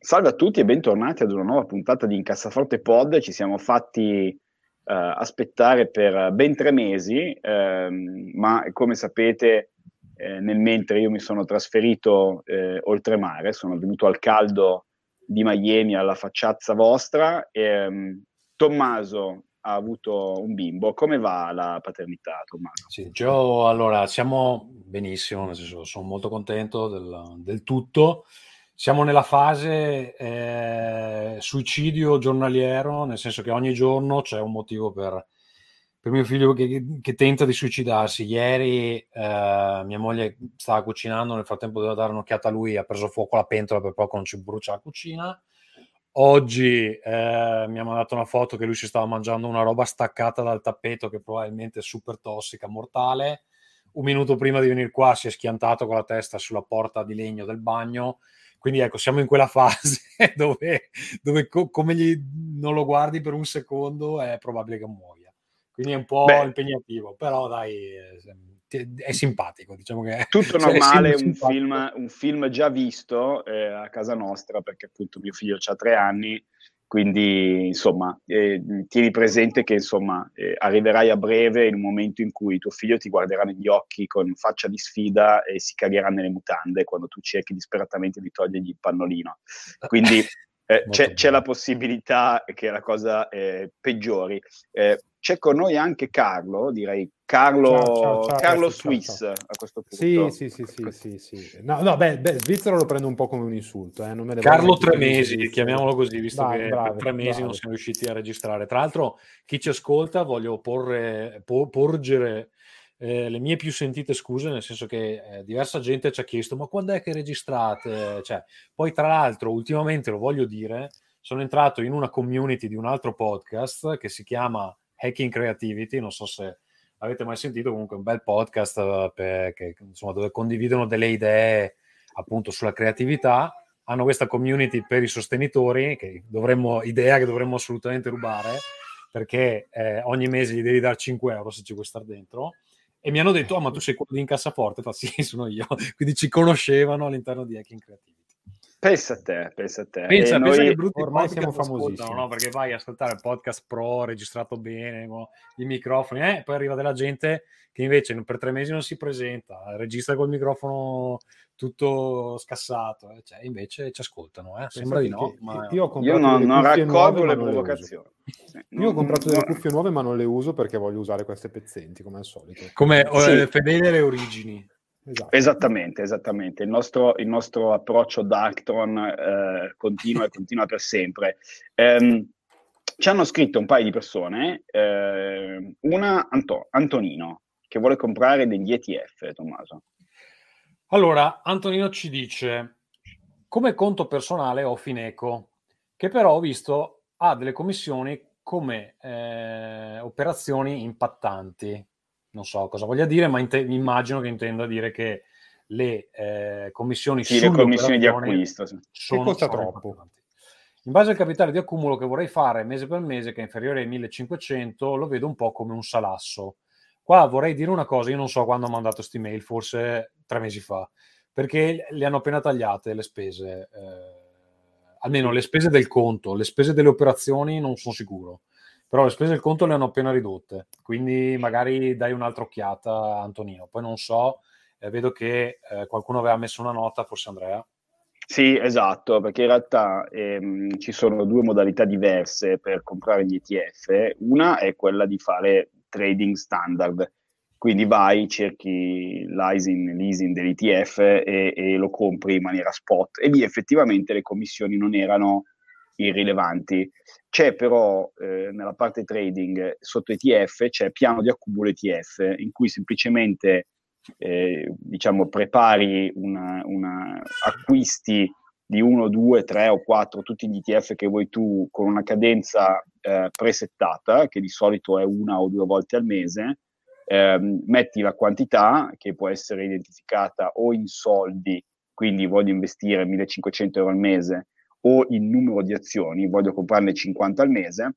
Salve a tutti e bentornati ad una nuova puntata di Incassaforte Pod. Ci siamo fatti uh, aspettare per ben tre mesi, ehm, ma come sapete, eh, nel mentre io mi sono trasferito eh, oltremare, sono venuto al caldo di Miami alla facciazza vostra. E, um, Tommaso ha avuto un bimbo. Come va la paternità, Tommaso? Sì, io allora siamo benissimo, nel senso sono molto contento del, del tutto. Siamo nella fase eh, suicidio giornaliero, nel senso che ogni giorno c'è un motivo per, per mio figlio che, che, tenta di suicidarsi. Ieri eh, mia moglie stava cucinando, nel frattempo doveva dare un'occhiata a lui, ha preso fuoco la pentola per poco non ci brucia la cucina. Oggi eh, mi ha mandato una foto che lui si stava mangiando una roba staccata dal tappeto che probabilmente è super tossica, mortale. Un minuto prima di venire qua si è schiantato con la testa sulla porta di legno del bagno quindi ecco, siamo in quella fase dove, dove co- come gli, non lo guardi per un secondo è probabile che muoia. Quindi è un po' Beh, impegnativo, però dai, è, è simpatico. Diciamo che tutto normale, un film, un film, già visto eh, a casa nostra, perché appunto mio figlio ha tre anni quindi, insomma, eh, tieni presente che insomma, eh, arriverai a breve in un momento in cui tuo figlio ti guarderà negli occhi con faccia di sfida e si cagherà nelle mutande quando tu cerchi disperatamente di togliergli il pannolino. Quindi eh, c'è, c'è, la possibilità che la cosa eh, peggiori. Eh, c'è con noi anche Carlo, direi Carlo, ciao, ciao, ciao, Carlo Swiss a questo punto. Sì, sì, sì, sì, sì, sì. No, no beh, beh, Svizzero lo prendo un po' come un insulto. Eh. Carlo tre mesi, chiamiamolo così, visto Dai, che bravo, per tre mesi bravo. non siamo riusciti a registrare. Tra l'altro, chi ci ascolta, voglio porre, por, porgere eh, le mie più sentite scuse, nel senso che eh, diversa gente ci ha chiesto ma quando è che registrate? Cioè, poi tra l'altro ultimamente lo voglio dire, sono entrato in una community di un altro podcast che si chiama Hacking Creativity, non so se avete mai sentito, comunque un bel podcast eh, per, che, insomma, dove condividono delle idee appunto sulla creatività. Hanno questa community per i sostenitori, che dovremmo, idea che dovremmo assolutamente rubare, perché eh, ogni mese gli devi dare 5 euro se ci vuoi stare dentro e mi hanno detto, oh, ma tu sei quello di incassaforte? Fa sì, sono io. Quindi ci conoscevano all'interno di Hacking Creativity. Pensa a te, pensa a te. Pensa, e pensa noi ormai siamo famosissimi. No? Perché vai a ascoltare il podcast pro, registrato bene, no? i microfoni, eh? poi arriva della gente che invece per tre mesi non si presenta, registra col microfono tutto scassato, eh? cioè, invece ci ascoltano. Eh? Sembra di no. Ma... Io, io non, non raccolgo le provocazioni. Io ho comprato delle cuffie nuove ma non le uso perché voglio usare queste pezzenti come al solito. Come sì. eh, fedele alle origini. Esatto. Esattamente, esattamente. Il nostro, il nostro approccio Darktron eh, continua e continua per sempre. Um, ci hanno scritto un paio di persone, eh, una Anto- Antonino, che vuole comprare degli ETF, Tommaso. Allora, Antonino ci dice, come conto personale ho Fineco, che però ho visto ha delle commissioni come eh, operazioni impattanti non so cosa voglia dire, ma inte- immagino che intenda dire che le eh, commissioni, sì, le commissioni di acquisto sì. sono, costa sono troppo. Importanti. In base al capitale di accumulo che vorrei fare mese per mese, che è inferiore ai 1500, lo vedo un po' come un salasso. Qua vorrei dire una cosa, io non so quando ho mandato questa mail, forse tre mesi fa, perché le hanno appena tagliate le spese, eh, almeno le spese del conto, le spese delle operazioni non sono sicuro però le spese del conto le hanno appena ridotte, quindi magari dai un'altra occhiata a Antonino. Poi non so, eh, vedo che eh, qualcuno aveva messo una nota, forse Andrea. Sì, esatto, perché in realtà ehm, ci sono due modalità diverse per comprare gli ETF. Una è quella di fare trading standard, quindi vai, cerchi l'ISIN, l'ISIN dell'ETF e, e lo compri in maniera spot e lì effettivamente le commissioni non erano irrilevanti. C'è però eh, nella parte trading sotto ETF c'è piano di accumulo ETF in cui semplicemente eh, diciamo prepari una, una acquisti di 1, 2, 3 o 4, tutti gli ETF che vuoi tu, con una cadenza eh, presettata, che di solito è una o due volte al mese, eh, metti la quantità che può essere identificata o in soldi, quindi voglio investire 1500 euro al mese, o in numero di azioni, voglio comprarne 50 al mese,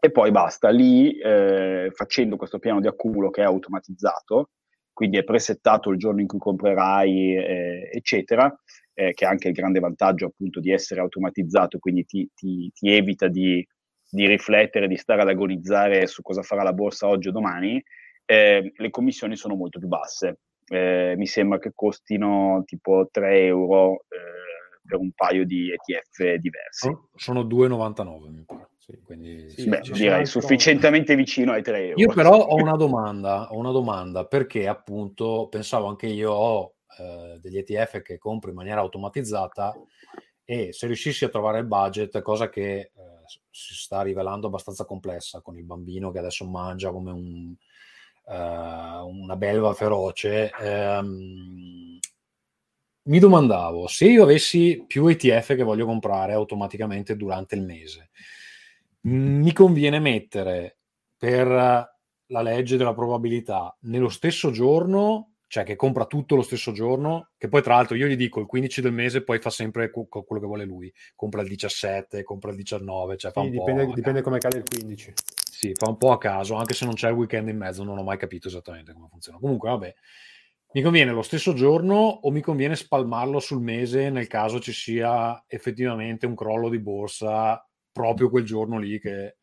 e poi basta. Lì, eh, facendo questo piano di accumulo che è automatizzato, quindi è presettato il giorno in cui comprerai, eh, eccetera, eh, che ha anche il grande vantaggio appunto di essere automatizzato, quindi ti, ti, ti evita di, di, riflettere, di stare ad agonizzare su cosa farà la borsa oggi o domani, eh, le commissioni sono molto più basse. Eh, mi sembra che costino tipo 3 euro eh, per un paio di ETF diversi. Sono 2,99 mi pare. Sì, quindi, sì, beh, direi sufficientemente vicino ai 3 euro. Io però ho una domanda, ho una domanda perché appunto pensavo anche io ho eh, degli ETF che compro in maniera automatizzata e se riuscissi a trovare il budget, cosa che eh, si sta rivelando abbastanza complessa con il bambino che adesso mangia come un, uh, una belva feroce, ehm, mi domandavo se io avessi più ETF che voglio comprare automaticamente durante il mese, mi conviene mettere per la legge della probabilità nello stesso giorno cioè che compra tutto lo stesso giorno, che poi tra l'altro io gli dico il 15 del mese poi fa sempre quello che vuole lui, compra il 17, compra il 19, cioè fa sì, un dipende, po'... Dipende come cade il 15. Sì, fa un po' a caso, anche se non c'è il weekend in mezzo, non ho mai capito esattamente come funziona. Comunque, vabbè, mi conviene lo stesso giorno o mi conviene spalmarlo sul mese nel caso ci sia effettivamente un crollo di borsa proprio quel giorno lì che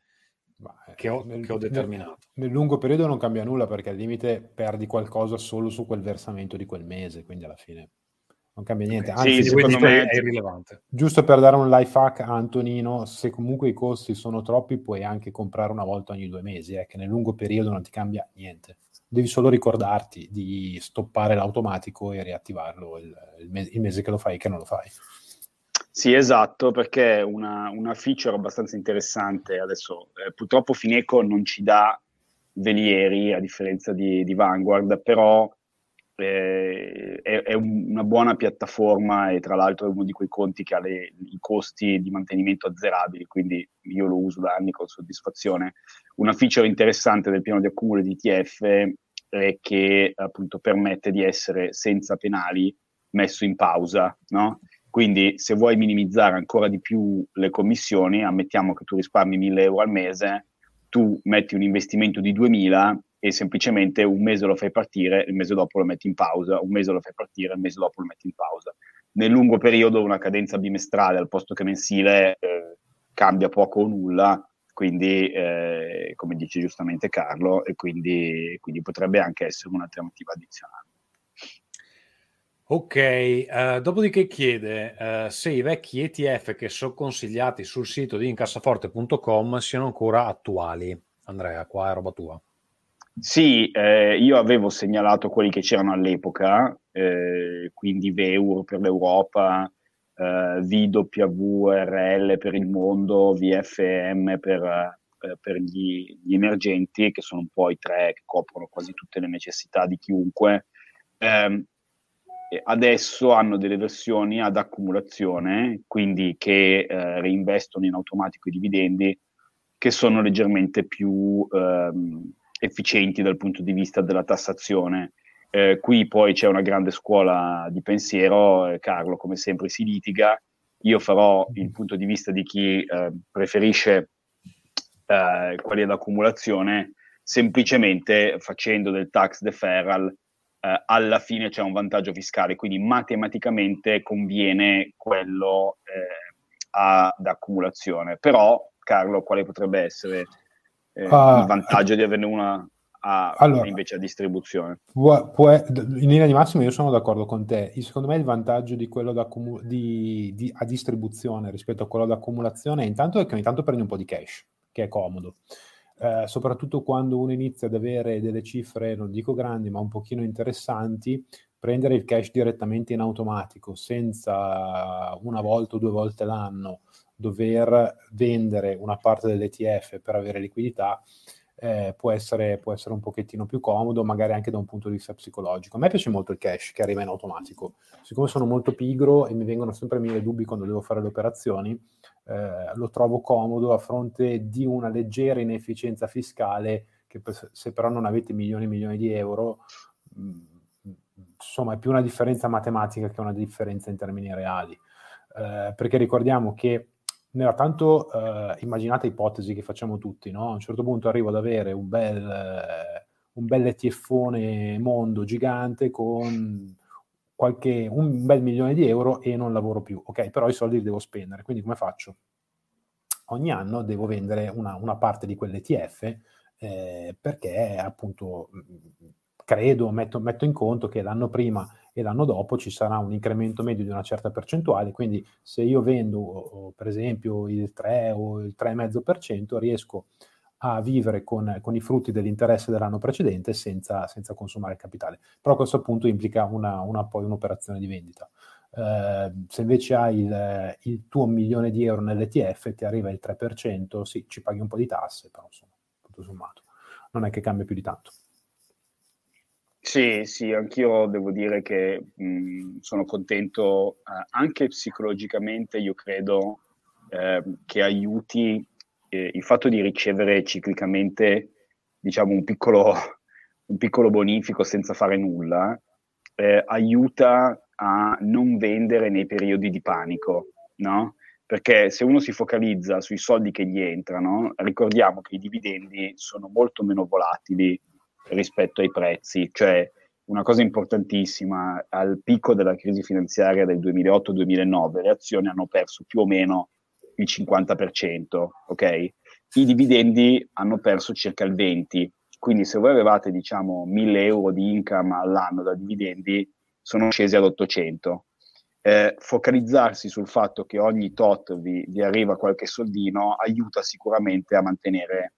che ho, nel, che ho determinato. Nel, nel, lungo periodo non cambia nulla perché al limite perdi qualcosa solo su quel versamento di quel mese, quindi alla fine non cambia niente. Anzi, sì, secondo me è irrilevante. Giusto per dare un life hack a Antonino, se comunque i costi sono troppi puoi anche comprare una volta ogni due mesi, eh, che nel lungo periodo non ti cambia niente. Devi solo ricordarti di stoppare l'automatico e riattivarlo il, il, mese, il mese che lo fai e che non lo fai. Sì, esatto, perché una, una feature abbastanza interessante. Adesso eh, purtroppo Fineco non ci dà velieri a differenza di, di Vanguard, però eh, è, è, una buona piattaforma e tra l'altro è uno di quei conti che ha le, i costi di mantenimento azzerabili, quindi io lo uso da anni con soddisfazione. Una feature interessante del piano di accumulo di ETF è che appunto permette di essere senza penali messo in pausa, no? Quindi se vuoi minimizzare ancora di più le commissioni, ammettiamo che tu risparmi 1000 euro al mese, tu metti un investimento di 2000 e semplicemente un mese lo fai partire, il mese dopo lo metti in pausa, un mese lo fai partire, il mese dopo lo metti in pausa. Nel lungo periodo una cadenza bimestrale al posto che mensile eh, cambia poco o nulla, quindi eh, come dice giustamente Carlo, e quindi, quindi potrebbe anche essere un'alternativa addizionale. Ok, uh, dopodiché chiede uh, se i vecchi ETF che sono consigliati sul sito di incassaforte.com siano ancora attuali. Andrea, qua è roba tua. Sì, eh, io avevo segnalato quelli che c'erano all'epoca, eh, quindi VEUR per l'Europa, eh, VWRL per il mondo, VFM per, eh, per gli, gli, emergenti, che sono un po' i tre che coprono quasi tutte le necessità di chiunque. Eh, adesso hanno delle versioni ad accumulazione, quindi che eh, reinvestono in automatico i dividendi, che sono leggermente più ehm, efficienti dal punto di vista della tassazione. Eh, qui poi c'è una grande scuola di pensiero, eh, Carlo come sempre si litiga, io farò il punto di vista di chi eh, preferisce eh, quelli ad accumulazione, semplicemente facendo del tax deferral eh, alla fine c'è un vantaggio fiscale, quindi matematicamente conviene quello ad accumulazione. Però, Carlo, quale potrebbe essere eh, uh, il vantaggio di averne una a, allora, invece a distribuzione? Può, può, in linea di massima io sono d'accordo con te. Secondo me il vantaggio di quello di, di, a distribuzione rispetto a quello ad accumulazione è intanto che ogni tanto prendi un po' di cash, che è comodo eh, soprattutto quando uno inizia ad avere delle cifre, non dico grandi, ma un pochino interessanti, prendere il cash direttamente in automatico senza una volta o due volte l'anno dover vendere una parte dell'ETF per avere liquidità eh, può, essere, può, essere, un pochettino più comodo, magari anche da un punto di vista psicologico. A me piace molto il cash che arriva in automatico. Siccome sono molto pigro e mi vengono sempre mille dubbi quando devo fare le operazioni, eh, lo trovo comodo a fronte di una leggera inefficienza fiscale che se però non avete milioni e milioni di euro, mh, mm, insomma è più una differenza matematica che una differenza in termini reali. Eh, perché ricordiamo che nella tanto eh, immaginate ipotesi che facciamo tutti, no? A un certo punto arrivo ad avere un bel, eh, un bel ETFone mondo gigante con qualche, un bel milione di euro e non lavoro più. Ok, però i soldi li devo spendere, quindi come faccio? Ogni anno devo vendere una, una parte di quell'ETF eh, perché appunto credo, metto, metto in conto che l'anno prima e l'anno dopo ci sarà un incremento medio di una certa percentuale, quindi se io vendo per esempio il 3 o il 3,5% riesco a vivere con, con, i frutti dell'interesse dell'anno precedente senza, senza, consumare capitale. Però questo appunto implica una, una, poi un'operazione di vendita. Eh, se invece hai il, il, tuo milione di euro nell'ETF ti arriva il 3%, sì, ci paghi un po' di tasse, però insomma, tutto sommato, non è che cambia più di tanto. Sì, sì, anch'io devo dire che mh, sono contento eh, anche psicologicamente, io credo eh, che aiuti eh, il fatto di ricevere ciclicamente, diciamo, un piccolo, un piccolo bonifico senza fare nulla, eh, aiuta a non vendere nei periodi di panico, no? Perché se uno si focalizza sui soldi che gli entrano, ricordiamo che i dividendi sono molto meno volatili rispetto ai prezzi, cioè una cosa importantissima, al picco della crisi finanziaria del 2008-2009 le azioni hanno perso più o meno il 50%, ok? I dividendi hanno perso circa il 20%, quindi se voi avevate diciamo 1000 euro di income all'anno da dividendi, sono scesi ad 800. Eh, focalizzarsi sul fatto che ogni tot vi, vi arriva qualche soldino aiuta sicuramente a mantenere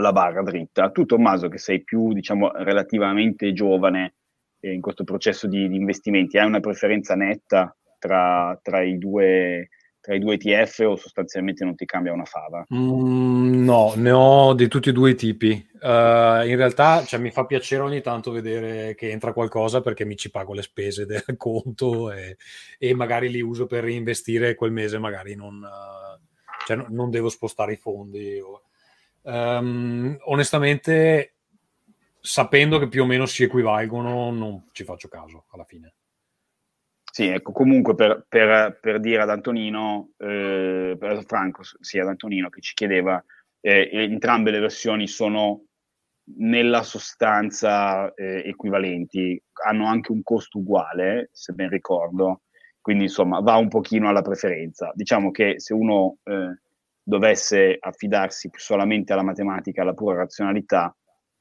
la barra dritta. Tu Tommaso che sei più diciamo relativamente giovane eh, in questo processo di, di, investimenti, hai una preferenza netta tra, tra, i due, tra, i due, ETF o sostanzialmente non ti cambia una fava? Mm, no, ne ho di tutti e due i tipi. Uh, in realtà cioè, mi fa piacere ogni tanto vedere che entra qualcosa perché mi ci pago le spese del conto e, e magari li uso per reinvestire quel mese, magari non, uh, cioè, non devo spostare i fondi. O Um, onestamente, sapendo che più o meno si equivalgono, non ci faccio caso alla fine. Sì, ecco, comunque per, per, per dire ad Antonino, eh, per Franco, sì, ad Antonino che ci chiedeva, eh, entrambe le versioni sono nella sostanza eh, equivalenti, hanno anche un costo uguale, se ben ricordo, quindi insomma va un pochino alla preferenza. Diciamo che se uno eh, dovesse affidarsi solamente alla matematica, alla pura razionalità,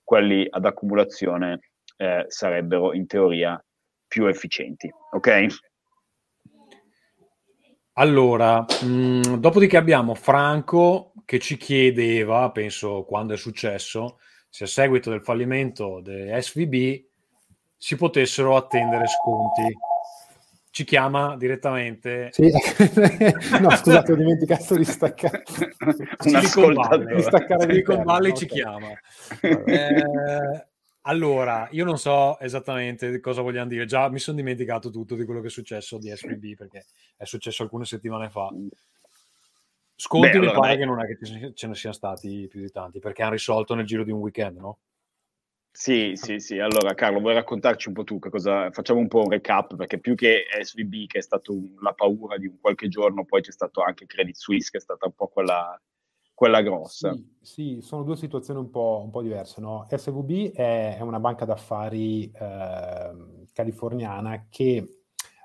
quelli ad accumulazione eh, sarebbero in teoria più efficienti. Ok? Allora, mh, mm, dopodiché abbiamo Franco che ci chiedeva, penso quando è successo, se a seguito del fallimento di SVB si potessero attendere sconti ci chiama direttamente. Sì. no, scusate, ho dimenticato di staccare. Silicon Valley, di staccare Silicon Valley ci chiama. Eh, allora, io non so esattamente cosa vogliamo dire. Già mi sono dimenticato tutto di quello che è successo di SVB perché è successo alcune settimane fa. Sconti Beh, allora, mi pare beh. che non è che ce ne siano stati più di tanti perché hanno risolto nel giro di un weekend, no? Sì, sì, sì. Allora, Carlo, vuoi raccontarci un po' tu che cosa... Facciamo un po' un recap, perché più che SVB, che è stata la paura di un qualche giorno, poi c'è stato anche Credit Suisse, che è stata un po' quella, quella grossa. Sì, sì, sono due situazioni un po', un po diverse. No? SVB è, è, una banca d'affari eh, californiana che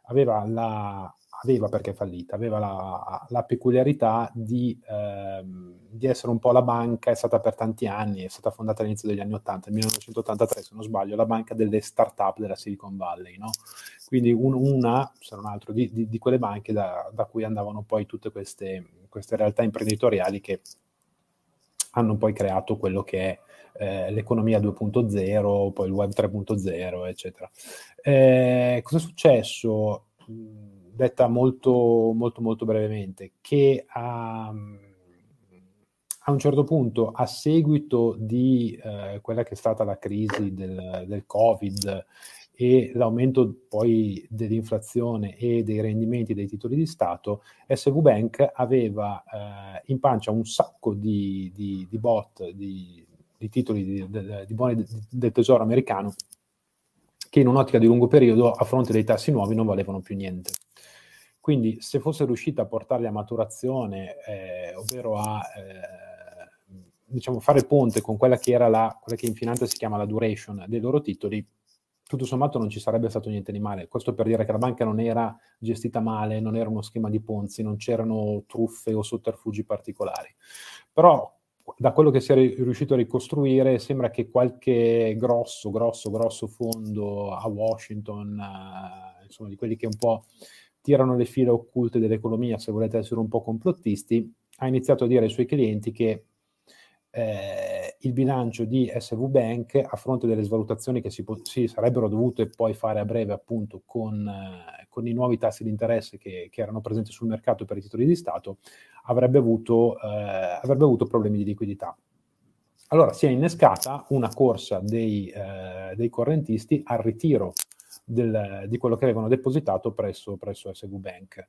aveva la, aveva perché è fallita, aveva la, la peculiarità di, ehm, di, essere un po' la banca, è stata per tanti anni, è stata fondata all'inizio degli anni 80, nel 1983 se non sbaglio, la banca delle start-up della Silicon Valley, no? quindi un, una, se non altro, di, di, di quelle banche da, da, cui andavano poi tutte queste, queste realtà imprenditoriali che hanno poi creato quello che è eh, l'economia 2.0, poi il web 3.0, eccetera. Eh, cosa è successo? Detta molto, molto, molto brevemente, che a, a un certo punto, a seguito di eh, quella che è stata la crisi del, del Covid e l'aumento poi dell'inflazione e dei rendimenti dei titoli di Stato, SV Bank aveva eh, in pancia un sacco di, di, di bot, di, di titoli di, buoni del tesoro americano che in un'ottica di lungo periodo a fronte dei tassi nuovi non valevano più niente. Quindi se fosse riuscita a portarli a maturazione, eh, ovvero a eh, diciamo, fare ponte con quella che era la, quella che in finanza si chiama la duration dei loro titoli, tutto sommato non ci sarebbe stato niente di male. Questo per dire che la banca non era gestita male, non era uno schema di Ponzi, non c'erano truffe o sotterfugi particolari. Però da quello che si è riuscito a ricostruire sembra che qualche grosso, grosso, grosso fondo a Washington, eh, insomma di quelli che un po' tirano le file occulte dell'economia, se volete essere un po' complottisti, ha iniziato a dire ai suoi clienti che eh, il bilancio di SV Bank a fronte delle svalutazioni che si, si sarebbero dovute poi fare a breve appunto con, eh, con i nuovi tassi di interesse che, che, erano presenti sul mercato per i titoli di Stato avrebbe avuto, eh, avrebbe avuto problemi di liquidità. Allora si è innescata una corsa dei, eh, dei correntisti al ritiro del, di quello che avevano depositato presso, presso SV Bank.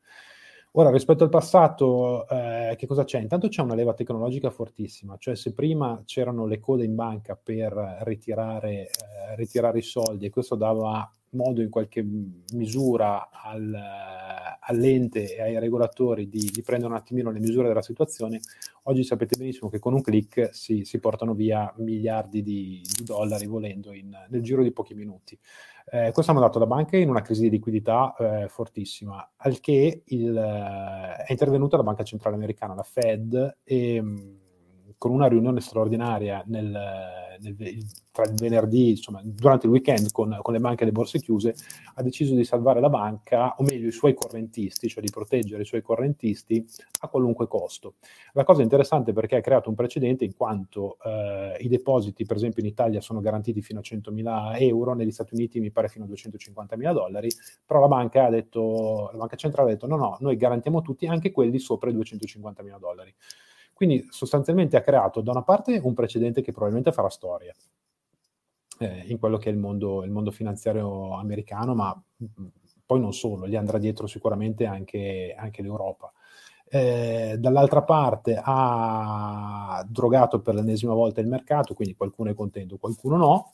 Ora, rispetto al passato, eh, che cosa c'è? Intanto c'è una leva tecnologica fortissima, cioè se prima c'erano le code in banca per ritirare, eh, ritirare i soldi e questo dava modo in qualche misura al, all'ente e ai regolatori di, di, prendere un attimino le misure della situazione, oggi sapete benissimo che con un clic si, si portano via miliardi di, di dollari volendo in, nel giro di pochi minuti. Eh, questo ha mandato la banca in una crisi di liquidità eh, fortissima, al che il, eh, è intervenuta la Banca Centrale Americana, la Fed, e, mh, con una riunione straordinaria nel, nel, tra il venerdì, insomma, durante il weekend con, con, le banche e le borse chiuse, ha deciso di salvare la banca, o meglio i suoi correntisti, cioè di proteggere i suoi correntisti a qualunque costo. La cosa interessante perché ha creato un precedente in quanto eh, i depositi, per esempio in Italia, sono garantiti fino a 100.000 euro, negli Stati Uniti mi pare fino a 250.000 dollari, però la banca ha detto, la banca centrale ha detto no, no, noi garantiamo tutti anche quelli sopra i 250.000 dollari. Quindi sostanzialmente ha creato da una parte un precedente che probabilmente farà storia eh, in quello che è il mondo, il mondo, finanziario americano, ma poi non solo, gli andrà dietro sicuramente anche, anche l'Europa. Eh, dall'altra parte ha drogato per l'ennesima volta il mercato, quindi qualcuno è contento, qualcuno no.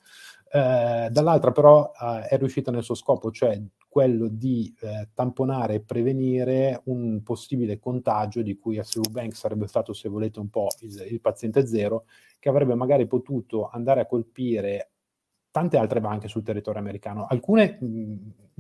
Eh, dall'altra però eh, è riuscita nel suo scopo, cioè quello di eh, tamponare e prevenire un possibile contagio di cui SU Bank sarebbe stato, se volete, un po' il, il paziente zero, che avrebbe magari potuto andare a colpire tante altre banche sul territorio americano. Alcune, mh,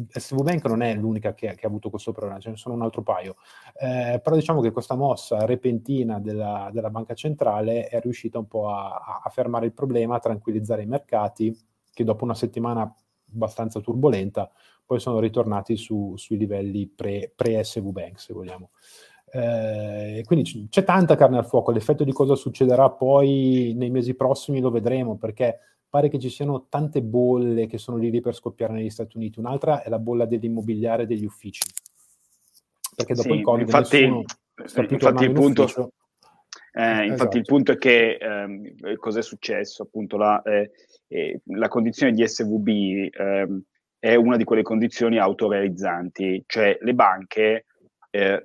SV Bank non è l'unica che, che, ha avuto questo problema, ce ne sono un altro paio, eh, però diciamo che questa mossa repentina della, della, banca centrale è riuscita un po' a, a, fermare il problema, a tranquillizzare i mercati, che dopo una settimana abbastanza turbolenta poi sono ritornati su, sui livelli pre, pre-SV Bank, se vogliamo. Eh, quindi c'è tanta carne al fuoco, l'effetto di cosa succederà poi nei mesi prossimi lo vedremo, perché pare che ci siano tante bolle che sono lì, lì per scoppiare negli Stati Uniti. Un'altra è la bolla dell'immobiliare degli uffici. Perché dopo sì, il Covid infatti, infatti il punto... Eh, esatto. Infatti il punto è che eh, cos'è successo? Appunto la, eh, eh la condizione di SVB ehm, è una di quelle condizioni autorealizzanti, cioè le banche eh,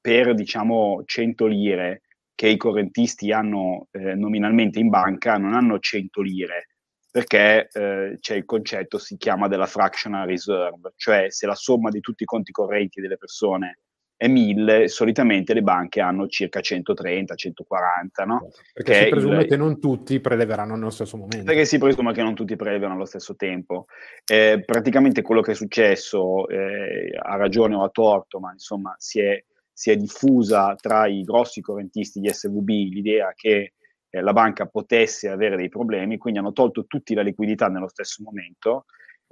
per diciamo 100 lire che i correntisti hanno eh, nominalmente in banca non hanno 100 lire perché eh, c'è il concetto, si chiama della fractional reserve, cioè se la somma di tutti i conti correnti delle persone è 1000, solitamente le banche hanno circa 130, 140, no? Perché che si presume il... che non tutti preleveranno nello stesso momento. Perché si presume che non tutti prelevano allo stesso tempo. Eh, praticamente quello che è successo, eh, ha ragione o ha torto, ma insomma si è, si è diffusa tra i grossi correntisti di SVB l'idea che eh, la banca potesse avere dei problemi, quindi hanno tolto tutti la liquidità nello stesso momento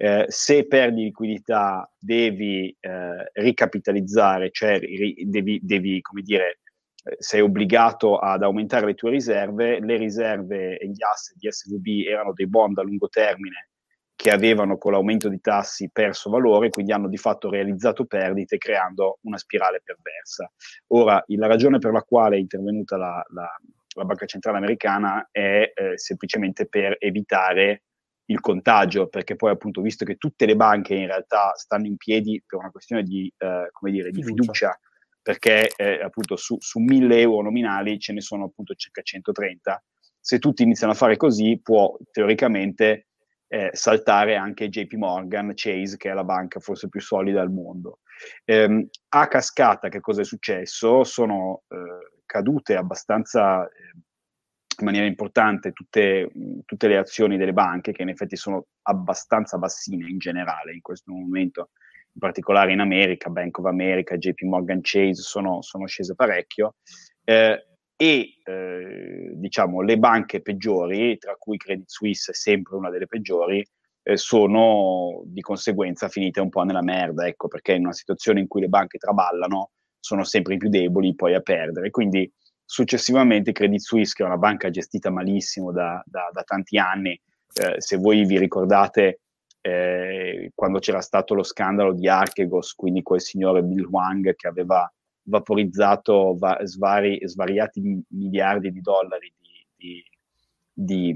eh, se perdi liquidità devi eh, ricapitalizzare, cioè ri, devi, devi, come dire, eh, sei obbligato ad aumentare le tue riserve, le riserve e gli asset di SVB erano dei bond a lungo termine che avevano con l'aumento di tassi perso valore, quindi hanno di fatto realizzato perdite creando una spirale perversa. Ora, la ragione per la quale è intervenuta la, la, la banca centrale americana è eh, semplicemente per evitare il contagio, perché poi appunto visto che tutte le banche in realtà stanno in piedi per una questione di, eh, come dire, di fiducia, perché eh, appunto su, su 1000 euro nominali ce ne sono appunto circa 130, se tutti iniziano a fare così può teoricamente eh, saltare anche JP Morgan, Chase, che è la banca forse più solida al mondo. Eh, a cascata che cosa è successo? Sono eh, cadute abbastanza eh, in maniera importante tutte, tutte, le azioni delle banche, che in effetti sono abbastanza bassine in generale in questo momento, in particolare in America, Bank of America, JP Morgan Chase sono, sono scese parecchio. Eh, e eh, diciamo le banche peggiori, tra cui Credit Suisse è sempre una delle peggiori, eh, sono di conseguenza finite un po' nella merda, ecco, perché in una situazione in cui le banche traballano sono sempre i più deboli poi a perdere. Quindi successivamente Credit Suisse, che è una banca gestita malissimo da, da, da tanti anni, eh, se voi vi ricordate eh, quando c'era stato lo scandalo di Archegos, quindi quel signore Bill Wang che aveva vaporizzato va- svari, svariati miliardi di dollari di, di,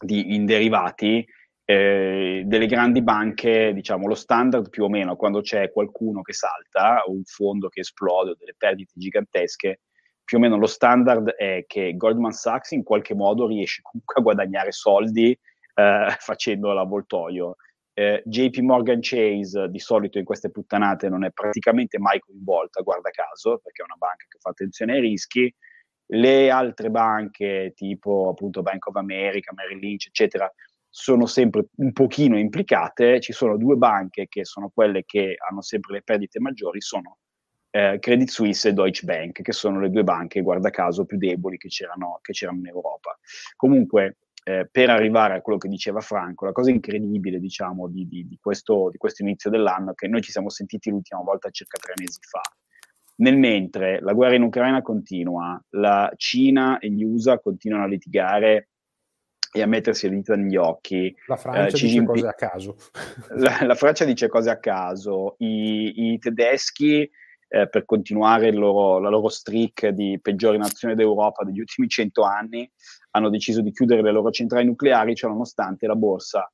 di, in derivati, eh, delle grandi banche, diciamo, lo standard più o meno quando c'è qualcuno che salta o un fondo che esplode o delle perdite gigantesche, più o meno lo standard è che Goldman Sachs in qualche modo riesce comunque a guadagnare soldi eh, facendo l'avvoltoio. Eh, JP Morgan Chase di solito in queste puttanate non è praticamente mai coinvolta, guarda caso, perché è una banca che fa attenzione ai rischi. Le altre banche, tipo appunto Bank of America, Merrill Lynch, eccetera, sono sempre un pochino implicate. Ci sono due banche che sono quelle che hanno sempre le perdite maggiori, sono eh, Credit Suisse e Deutsche Bank, che sono le due banche, guarda caso, più deboli che c'erano, che c'erano in Europa. Comunque, eh, per arrivare a quello che diceva Franco, la cosa incredibile, diciamo, di, di, di, questo, di questo inizio dell'anno è che noi ci siamo sentiti l'ultima volta circa tre mesi fa. Nel mentre la guerra in Ucraina continua, la Cina e gli USA continuano a litigare e a mettersi le dita negli occhi. La Francia eh, dice cose a caso. La, la, Francia dice cose a caso. I, i tedeschi, eh, per continuare loro, la loro streak di peggiori nazioni d'Europa degli ultimi cento anni, hanno deciso di chiudere le loro centrali nucleari, cioè nonostante la borsa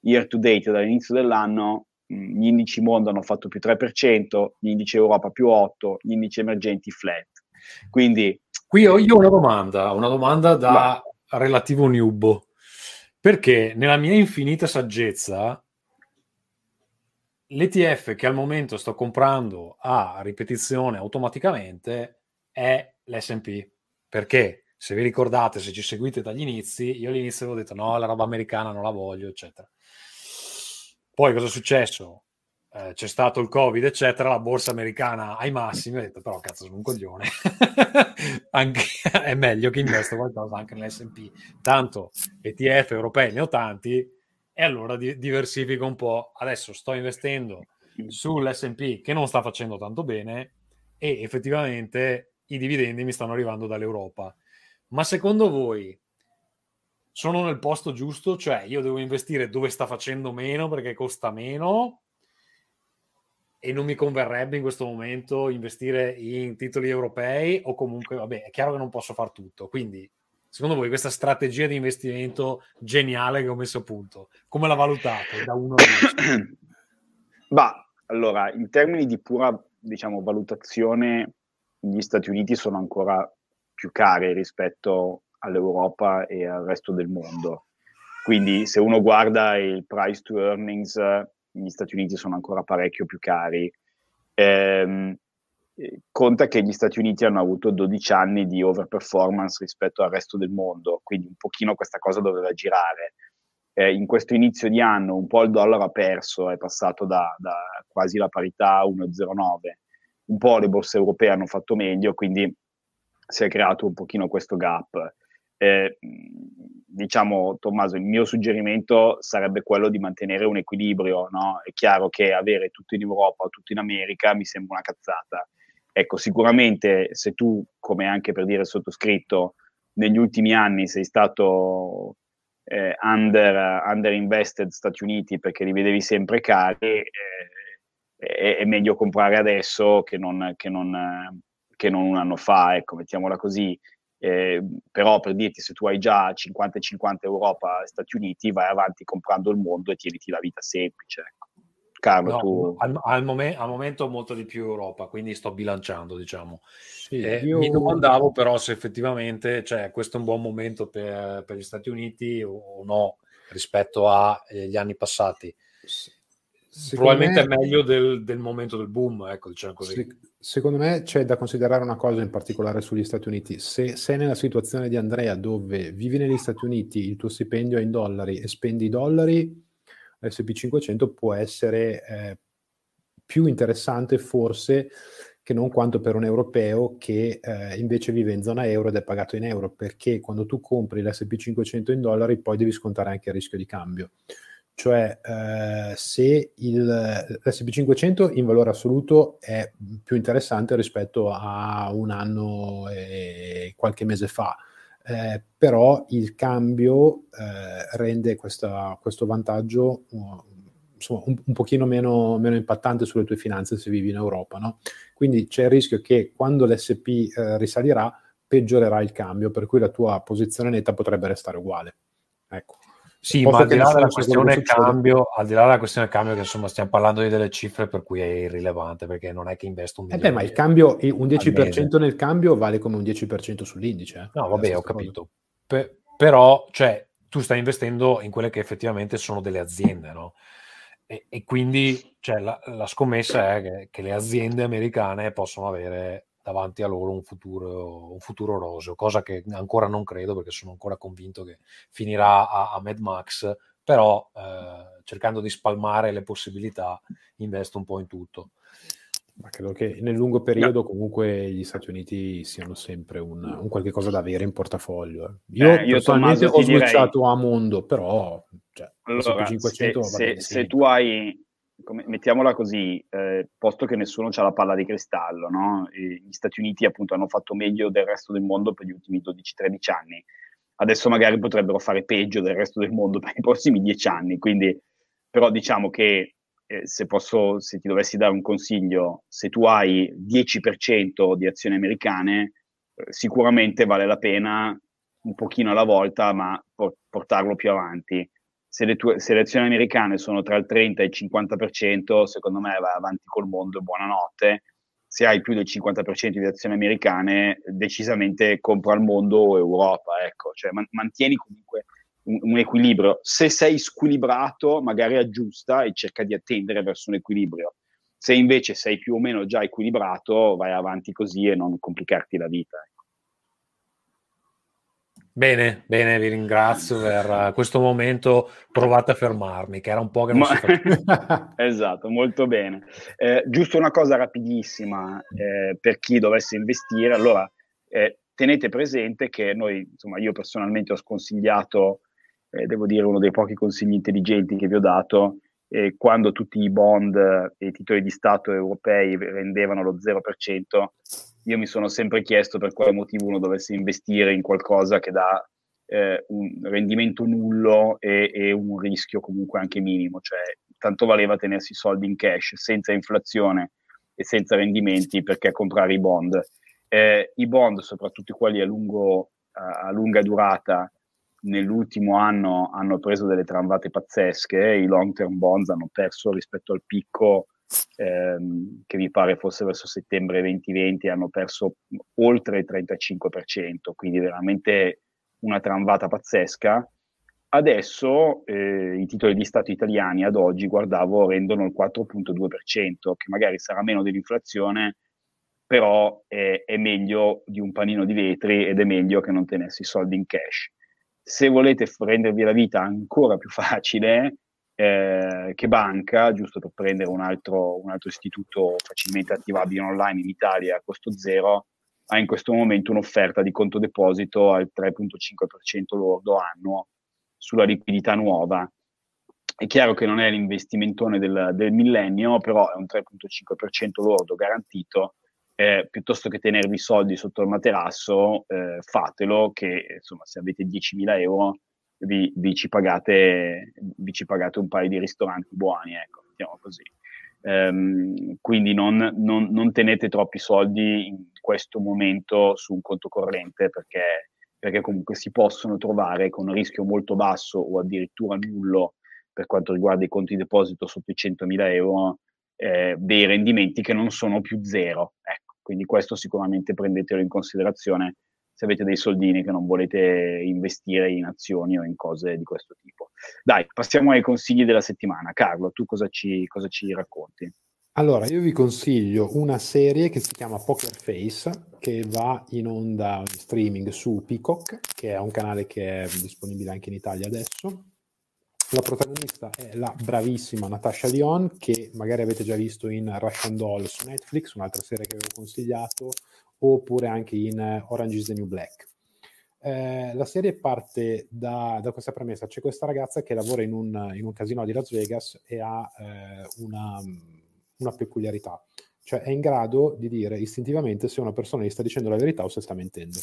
year to date dall'inizio dell'anno mm, gli indici mondo hanno fatto più 3%, gli indici Europa più 8%, gli indici emergenti flat. Quindi... Qui ho io una domanda, una domanda da Va. relativo newbo, perché nella mia infinita saggezza l'ETF che al momento sto comprando a ripetizione automaticamente è l'S&P. Perché? se vi ricordate, se ci seguite dagli inizi, io all'inizio avevo detto no, la roba americana non la voglio, eccetera. Poi cosa è successo? Eh, c'è stato il Covid, eccetera, la borsa americana ai massimi, ho detto però cazzo sono un coglione, anche, è meglio che investo qualcosa anche nell'S&P, tanto ETF europei ne ho tanti e allora di- diversifico un po'. Adesso sto investendo sull'S&P che non sta facendo tanto bene e effettivamente i dividendi mi stanno arrivando dall'Europa ma secondo voi sono nel posto giusto? Cioè io devo investire dove sta facendo meno perché costa meno e non mi converrebbe in questo momento investire in titoli europei o comunque, vabbè, è chiaro che non posso fare tutto. Quindi, secondo voi questa strategia di investimento geniale che ho messo a punto, come la valutate da 1 a 10? Bah, allora, in termini di pura, diciamo, valutazione, gli Stati Uniti sono ancora più care rispetto all'Europa e al resto del mondo. Quindi se uno guarda il price to earnings, gli Stati Uniti sono ancora parecchio più cari. Ehm, conta che gli Stati Uniti hanno avuto 12 anni di overperformance rispetto al resto del mondo, quindi un pochino questa cosa doveva girare. Eh, in questo inizio di anno un po' il dollaro ha perso, è passato da, da quasi la parità 1,09, un po' le borse europee hanno fatto meglio, quindi si è creato un pochino questo gap. Eh, diciamo, Tommaso, il mio suggerimento sarebbe quello di mantenere un equilibrio. No? È chiaro che avere tutto in Europa o tutto in America mi sembra una cazzata. Ecco, sicuramente se tu, come anche per dire il sottoscritto, negli ultimi anni sei stato eh, under, under, invested Stati Uniti perché li vedevi sempre cari, eh, è, è, meglio comprare adesso che non, che non che non un anno fa, ecco, mettiamola così. Eh, però per dirti se tu hai già 50-50 Europa e Stati Uniti vai avanti comprando il mondo e tieniti la vita semplice ecco. Carlo no, tu al, al, momen- al, momento molto di più Europa quindi sto bilanciando diciamo sì, eh, io... mi domandavo però se effettivamente cioè, questo è un buon momento per, per gli Stati Uniti o no rispetto agli eh, anni passati probabilmente me, è meglio del, del, momento del boom, ecco, diciamo così. Se, secondo me c'è da considerare una cosa in particolare sugli Stati Uniti. Se sei nella situazione di Andrea dove vivi negli Stati Uniti, il tuo stipendio è in dollari e spendi i dollari, l'SP500 può essere eh, più interessante forse che non quanto per un europeo che eh, invece vive in zona euro ed è pagato in euro, perché quando tu compri l'SP500 in dollari poi devi scontare anche il rischio di cambio. Cioè eh, se il, l'SP500 in valore assoluto è più interessante rispetto a un anno e qualche mese fa, eh, però il cambio eh, rende questa, questo vantaggio uh, insomma, un, un, pochino meno, meno, impattante sulle tue finanze se vivi in Europa. No? Quindi c'è il rischio che quando l'SP eh, risalirà peggiorerà il cambio, per cui la tua posizione netta potrebbe restare uguale. Ecco. Sì, ma al di là della questione cambio, al di là della questione cambio, che insomma stiamo parlando di delle cifre per cui è irrilevante, perché non è che investo un milione. Eh beh, ma il cambio, un 10% nel cambio vale come un 10% sull'indice. Eh? No, vabbè, ho capito. Pe- però, cioè, tu stai investendo in quelle che effettivamente sono delle aziende, no? E, e quindi cioè, la, la, scommessa è che, che le aziende americane possono avere davanti a loro un futuro, un futuro roseo, cosa che ancora non credo perché sono ancora convinto che finirà a, a Mad Max, però eh, cercando di spalmare le possibilità investo un po' in tutto. Ma credo che nel lungo periodo no. comunque gli Stati Uniti siano sempre un, un qualche cosa da avere in portafoglio. Eh. Io, eh, io personalmente ho switchato direi... a mondo, però cioè, allora, 500 se, se, se, tu hai come, mettiamola così, eh, posto che nessuno ha la palla di cristallo, no? gli Stati Uniti appunto hanno fatto meglio del resto del mondo per gli ultimi 12-13 anni, adesso magari potrebbero fare peggio del resto del mondo per i prossimi 10 anni, quindi però diciamo che eh, se, posso, se ti dovessi dare un consiglio, se tu hai 10% di azioni americane, eh, sicuramente vale la pena un pochino alla volta, ma portarlo più avanti se le, tue, se le azioni americane sono tra il 30 e il 50%, secondo me vai avanti col mondo e buonanotte. Se hai più del 50% di azioni americane, decisamente compra il mondo o Europa. Ecco. Cioè, man- mantieni comunque un, un, equilibrio. Se sei squilibrato, magari aggiusta e cerca di attendere verso un equilibrio. Se invece sei più o meno già equilibrato, vai avanti così e non complicarti la vita. Ecco. Bene, bene, vi ringrazio per questo momento. Provate a fermarmi, che era un po' che non Ma... si faceva. esatto, molto bene. Eh, giusto una cosa rapidissima eh, per chi dovesse investire. Allora, eh, tenete presente che noi, insomma, io personalmente ho sconsigliato, eh, devo dire, uno dei pochi consigli intelligenti che vi ho dato, quando tutti i bond e i titoli di Stato europei rendevano lo 0%, io mi sono sempre chiesto per quale motivo uno dovesse investire in qualcosa che dà eh, un rendimento nullo e, e, un rischio comunque anche minimo, cioè tanto valeva tenersi i soldi in cash senza inflazione e senza rendimenti perché comprare i bond. Eh, I bond, soprattutto quelli a, lungo, a lunga durata, nell'ultimo anno hanno preso delle tramvate pazzesche, i long term bonds hanno perso rispetto al picco ehm, che mi pare fosse verso settembre 2020, hanno perso oltre il 35%, quindi veramente una tramvata pazzesca. Adesso eh, i titoli di Stato italiani ad oggi, guardavo, rendono il 4.2%, che magari sarà meno dell'inflazione, però è, è, meglio di un panino di vetri ed è meglio che non tenessi i soldi in cash. Se volete rendervi la vita ancora più facile, eh, che banca, giusto per prendere un altro, un altro istituto facilmente attivabile online in Italia a costo zero, ha in questo momento un'offerta di conto deposito al 3.5% lordo annuo sulla liquidità nuova. È chiaro che non è l'investimentone del, del millennio, però è un 3.5% lordo garantito. Eh, piuttosto che tenervi i soldi sotto il materasso, eh, fatelo che insomma se avete 10.000 euro vi, vi, ci pagate, vi, ci pagate, un paio di ristoranti buoni, ecco, mettiamo così. Um, quindi non, non, non, tenete troppi soldi in questo momento su un conto corrente perché, perché comunque si possono trovare con un rischio molto basso o addirittura nullo per quanto riguarda i conti deposito sotto i 100.000 euro eh, dei rendimenti che non sono più zero. Ecco, quindi questo sicuramente prendetelo in considerazione se avete dei soldini che non volete investire in azioni o in cose di questo tipo. Dai, passiamo ai consigli della settimana. Carlo, tu cosa ci, cosa ci racconti? Allora, io vi consiglio una serie che si chiama Poker Face, che va in onda in streaming su Peacock, che è un canale che è disponibile anche in Italia adesso. La protagonista è la bravissima Natasha Lyon, che magari avete già visto in Russian Doll su Netflix, un'altra serie che avevo consigliato, oppure anche in eh, Orange is the New Black. Eh, la serie parte da, da, questa premessa, c'è questa ragazza che lavora in un, in un casino di Las Vegas e ha eh, una, una, peculiarità, cioè è in grado di dire istintivamente se una persona gli sta dicendo la verità o se sta mentendo.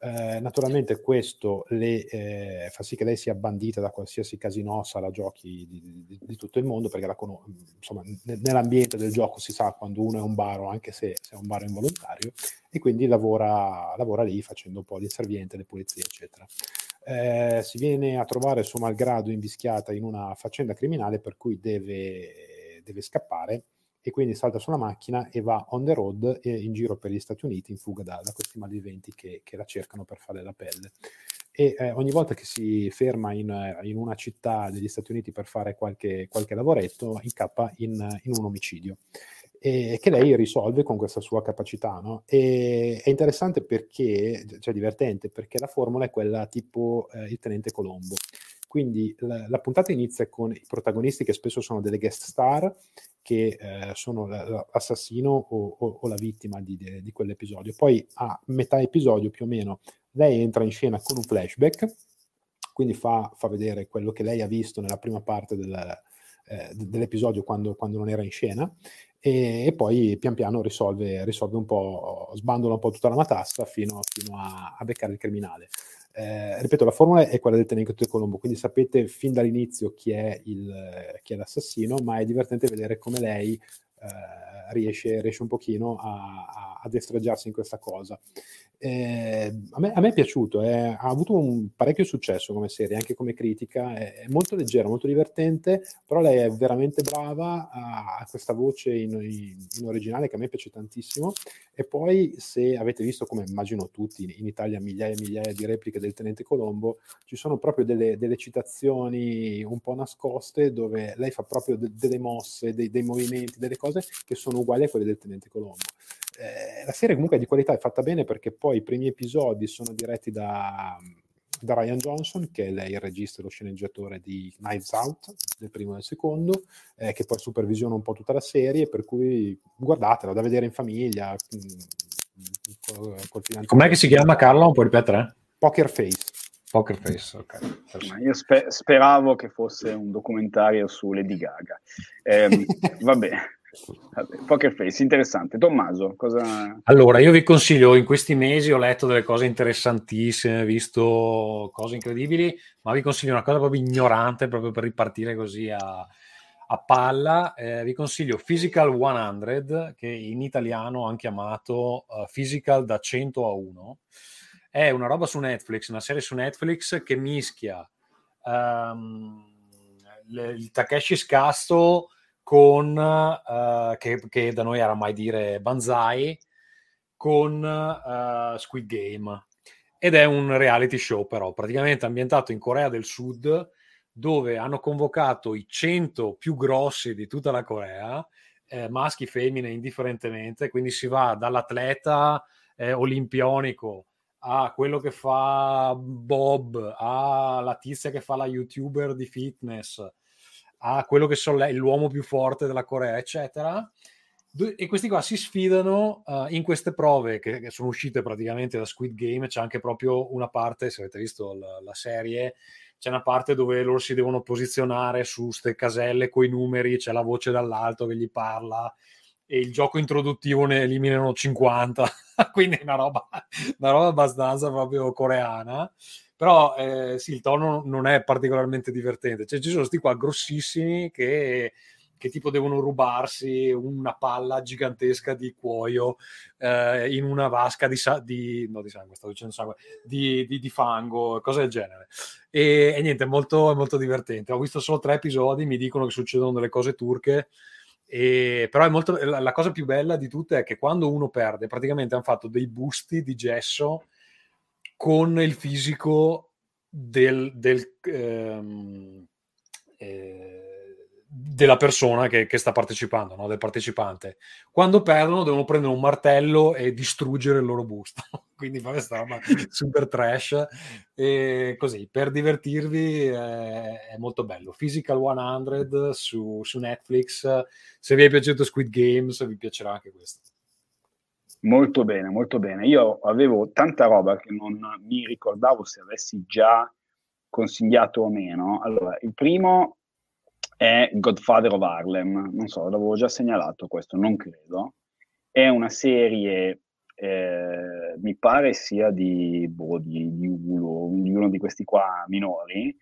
Eh, naturalmente questo le, eh, fa sì che lei sia bandita da qualsiasi casino, sala giochi di, di, di tutto il mondo, perché con- insomma, n- nell'ambiente del gioco si sa quando uno è un baro, anche se, se, è un baro involontario, e quindi lavora, lavora lì facendo un po' di inserviente, le pulizie, eccetera. Eh, si viene a trovare suo malgrado invischiata in una faccenda criminale per cui deve, deve scappare e quindi salta sulla macchina e va on the road e in giro per gli Stati Uniti in fuga da, da questi malviventi che, che, la cercano per fare la pelle. E eh, ogni volta che si ferma in, in, una città degli Stati Uniti per fare qualche, qualche lavoretto, incappa in, in un omicidio e che lei risolve con questa sua capacità. No? E, è interessante perché, cioè divertente, perché la formula è quella tipo eh, il tenente Colombo. Quindi la, la, puntata inizia con i protagonisti che spesso sono delle guest star, che eh, sono l'assassino o, o, o, la vittima di, di, di, quell'episodio. Poi a metà episodio più o meno lei entra in scena con un flashback, quindi fa, fa vedere quello che lei ha visto nella prima parte del, eh, dell'episodio quando, quando, non era in scena e, e poi pian piano risolve, risolve, un po', sbandola un po' tutta la matassa fino, fino a, a beccare il criminale. Eh, ripeto, la formula è quella del tenente Colombo, quindi sapete fin dall'inizio chi è, il, chi è l'assassino, ma è divertente vedere come lei eh, riesce, riesce, un pochino a, a, a destreggiarsi in questa cosa. Eh, a, me, a, me, è piaciuto, eh, ha avuto un parecchio successo come serie, anche come critica, è, è molto leggera, molto divertente, però lei è veramente brava, ha, questa voce in, in, originale che a me piace tantissimo e poi se avete visto, come immagino tutti, in, Italia migliaia e migliaia di repliche del Tenente Colombo, ci sono proprio delle, delle citazioni un po' nascoste dove lei fa proprio de, delle mosse, dei, dei movimenti, delle cose che sono uguali a quelle del Tenente Colombo eh, la serie comunque è di qualità, è fatta bene perché poi i primi episodi sono diretti da, da Ryan Johnson, che è il regista e lo sceneggiatore di Knives Out, del primo e del secondo, eh, che poi supervisiona un po' tutta la serie, per cui guardatela, da vedere in famiglia. Mm, Com'è che si chiama Carlo? Un po' ripetere? Poker Face. Poker Face, ok. io spe- speravo che fosse un documentario su Lady Gaga. Eh, va bene. Poker Face, interessante. Tommaso, cosa... Allora, io vi consiglio, in questi mesi ho letto delle cose interessantissime, visto cose incredibili, ma vi consiglio una cosa proprio ignorante, proprio per ripartire così a, a palla. Eh, vi consiglio Physical 100, che in italiano hanno chiamato uh, Physical da 100 a 1. È una roba su Netflix, una serie su Netflix che mischia um, le, il Takeshi Scasto con, uh, che, che, da noi era mai dire Banzai, con uh, Squid Game. Ed è un reality show però, praticamente ambientato in Corea del Sud, dove hanno convocato i 100 più grossi di tutta la Corea, eh, maschi, femmine, indifferentemente, quindi si va dall'atleta eh, olimpionico a quello che fa Bob, alla tizia che fa la youtuber di fitness, a quello che so lei, l'uomo più forte della Corea, eccetera. E questi qua si sfidano uh, in queste prove che, che, sono uscite praticamente da Squid Game. C'è anche proprio una parte, se avete visto la, la serie, c'è una parte dove loro si devono posizionare su queste caselle con i numeri, c'è la voce dall'alto che gli parla e il gioco introduttivo ne eliminano 50, quindi è una roba, una roba abbastanza proprio coreana però eh, sì, il tono non è particolarmente divertente. Cioè, ci sono questi qua grossissimi che che tipo devono rubarsi una palla gigantesca di cuoio eh, in una vasca di, sa- di, no, di sangue, sangue, di, fango, cose del genere. E, e niente, è molto, molto divertente. Ho visto solo tre episodi, mi dicono che succedono delle cose turche. E, però è molto, la, la, cosa più bella di tutte è che quando uno perde, praticamente hanno fatto dei busti di gesso con il fisico del, del ehm, eh, della persona che, che sta partecipando, no? del partecipante. Quando perdono devono prendere un martello e distruggere il loro busto. Quindi fa questa roba super trash. E così, per divertirvi è, è molto bello. Physical 100 su, su, Netflix. Se vi è piaciuto Squid Games vi piacerà anche questo. Molto bene, molto bene. Io avevo tanta roba che non mi ricordavo se avessi già consigliato o meno. Allora, il primo è Godfather of Harlem, non so, l'avevo già segnalato questo, non credo. È una serie, eh, mi pare sia di, boh, di, di, uno, di, uno, di questi qua minori,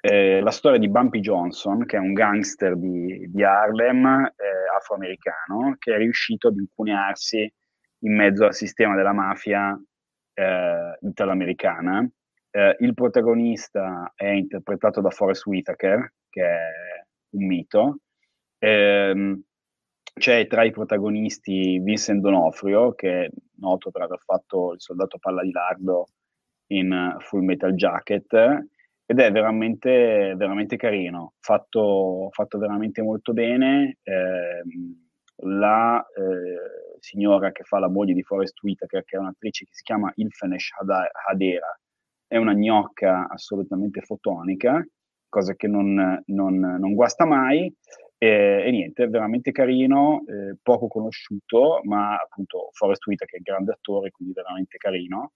eh, la storia di Bumpy Johnson, che è un gangster di, di Harlem eh, afroamericano, che è riuscito ad incunearsi in mezzo al sistema della mafia eh, italoamericana. Eh, il protagonista è interpretato da Forrest Whitaker, che è un mito. Ehm, c'è tra i protagonisti Vincent Donofrio, che è noto per aver fatto il soldato palla di lardo in Full Metal Jacket, ed è veramente, veramente carino, fatto, fatto veramente molto bene. Eh, la eh, signora che fa la moglie di Forrest Whitaker, che è un'attrice che si chiama Ilfenesh Hadera, è una gnocca assolutamente fotonica cosa che non, non, non guasta mai. E, e, niente, veramente carino, eh, poco conosciuto, ma appunto Forrest Whitaker è un grande attore, quindi veramente carino.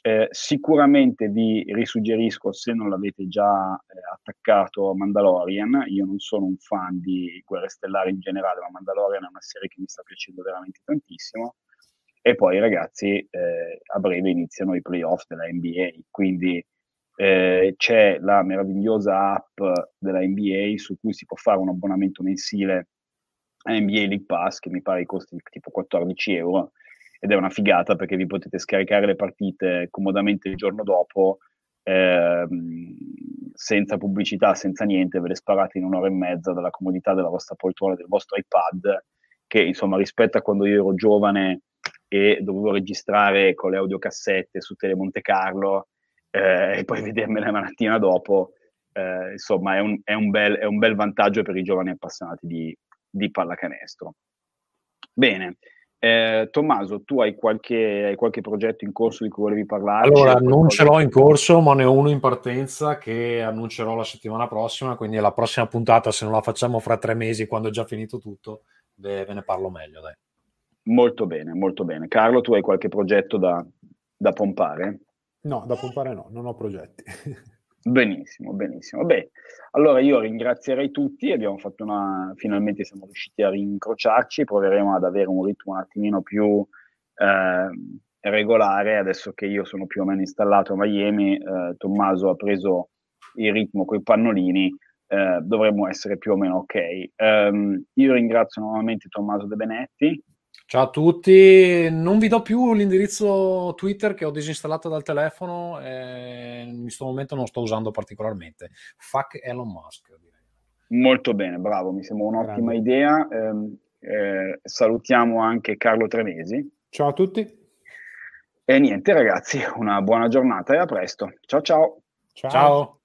Eh, sicuramente vi risuggerisco, se non l'avete già eh, attaccato Mandalorian, io non sono un fan di Guerre Stellari in generale, ma Mandalorian è una serie che mi sta piacendo veramente tantissimo. E poi ragazzi, eh, a breve iniziano i playoff della NBA, quindi eh, c'è la meravigliosa app della NBA su cui si può fare un abbonamento mensile a NBA League Pass che mi pare costi tipo 14 euro ed è una figata perché vi potete scaricare le partite comodamente il giorno dopo ehm, senza pubblicità, senza niente, ve le sparate in un'ora e mezza dalla comodità della vostra poltrona, del vostro iPad che insomma rispetto a quando io ero giovane e dovevo registrare con le audiocassette su Telemonte Carlo eh, e poi vedermela la mattina dopo, eh, insomma è un, è, un bel, è un, bel, vantaggio per i giovani appassionati di, di pallacanestro. Bene, eh, Tommaso, tu hai qualche, hai qualche, progetto in corso di cui volevi parlare? Allora, non ce l'ho in corso, ma ne ho uno in partenza che annuncerò la settimana prossima, quindi la prossima puntata, se non la facciamo fra tre mesi, quando è già finito tutto, ve, ve ne parlo meglio. Dai. Molto bene, molto bene. Carlo, tu hai qualche progetto da, da pompare? No, da pompare no, non ho progetti. benissimo, benissimo. Beh, allora io ringrazierei tutti, abbiamo fatto una, finalmente siamo riusciti a rincrociarci, proveremo ad avere un ritmo un attimino più eh, regolare, adesso che io sono più o meno installato a Miami, eh, Tommaso ha preso il ritmo con i pannolini, eh, dovremmo essere più o meno ok. Um, io ringrazio nuovamente Tommaso De Benetti, Ciao a tutti, non vi do più l'indirizzo Twitter che ho disinstallato dal telefono e in questo momento non sto usando particolarmente. Fuck Elon Musk. Molto bene, bravo, mi sembra un'ottima Grande. idea. Eh, eh, salutiamo anche Carlo Tremesi. Ciao a tutti. E niente ragazzi, una buona giornata e a presto. Ciao ciao. Ciao. ciao.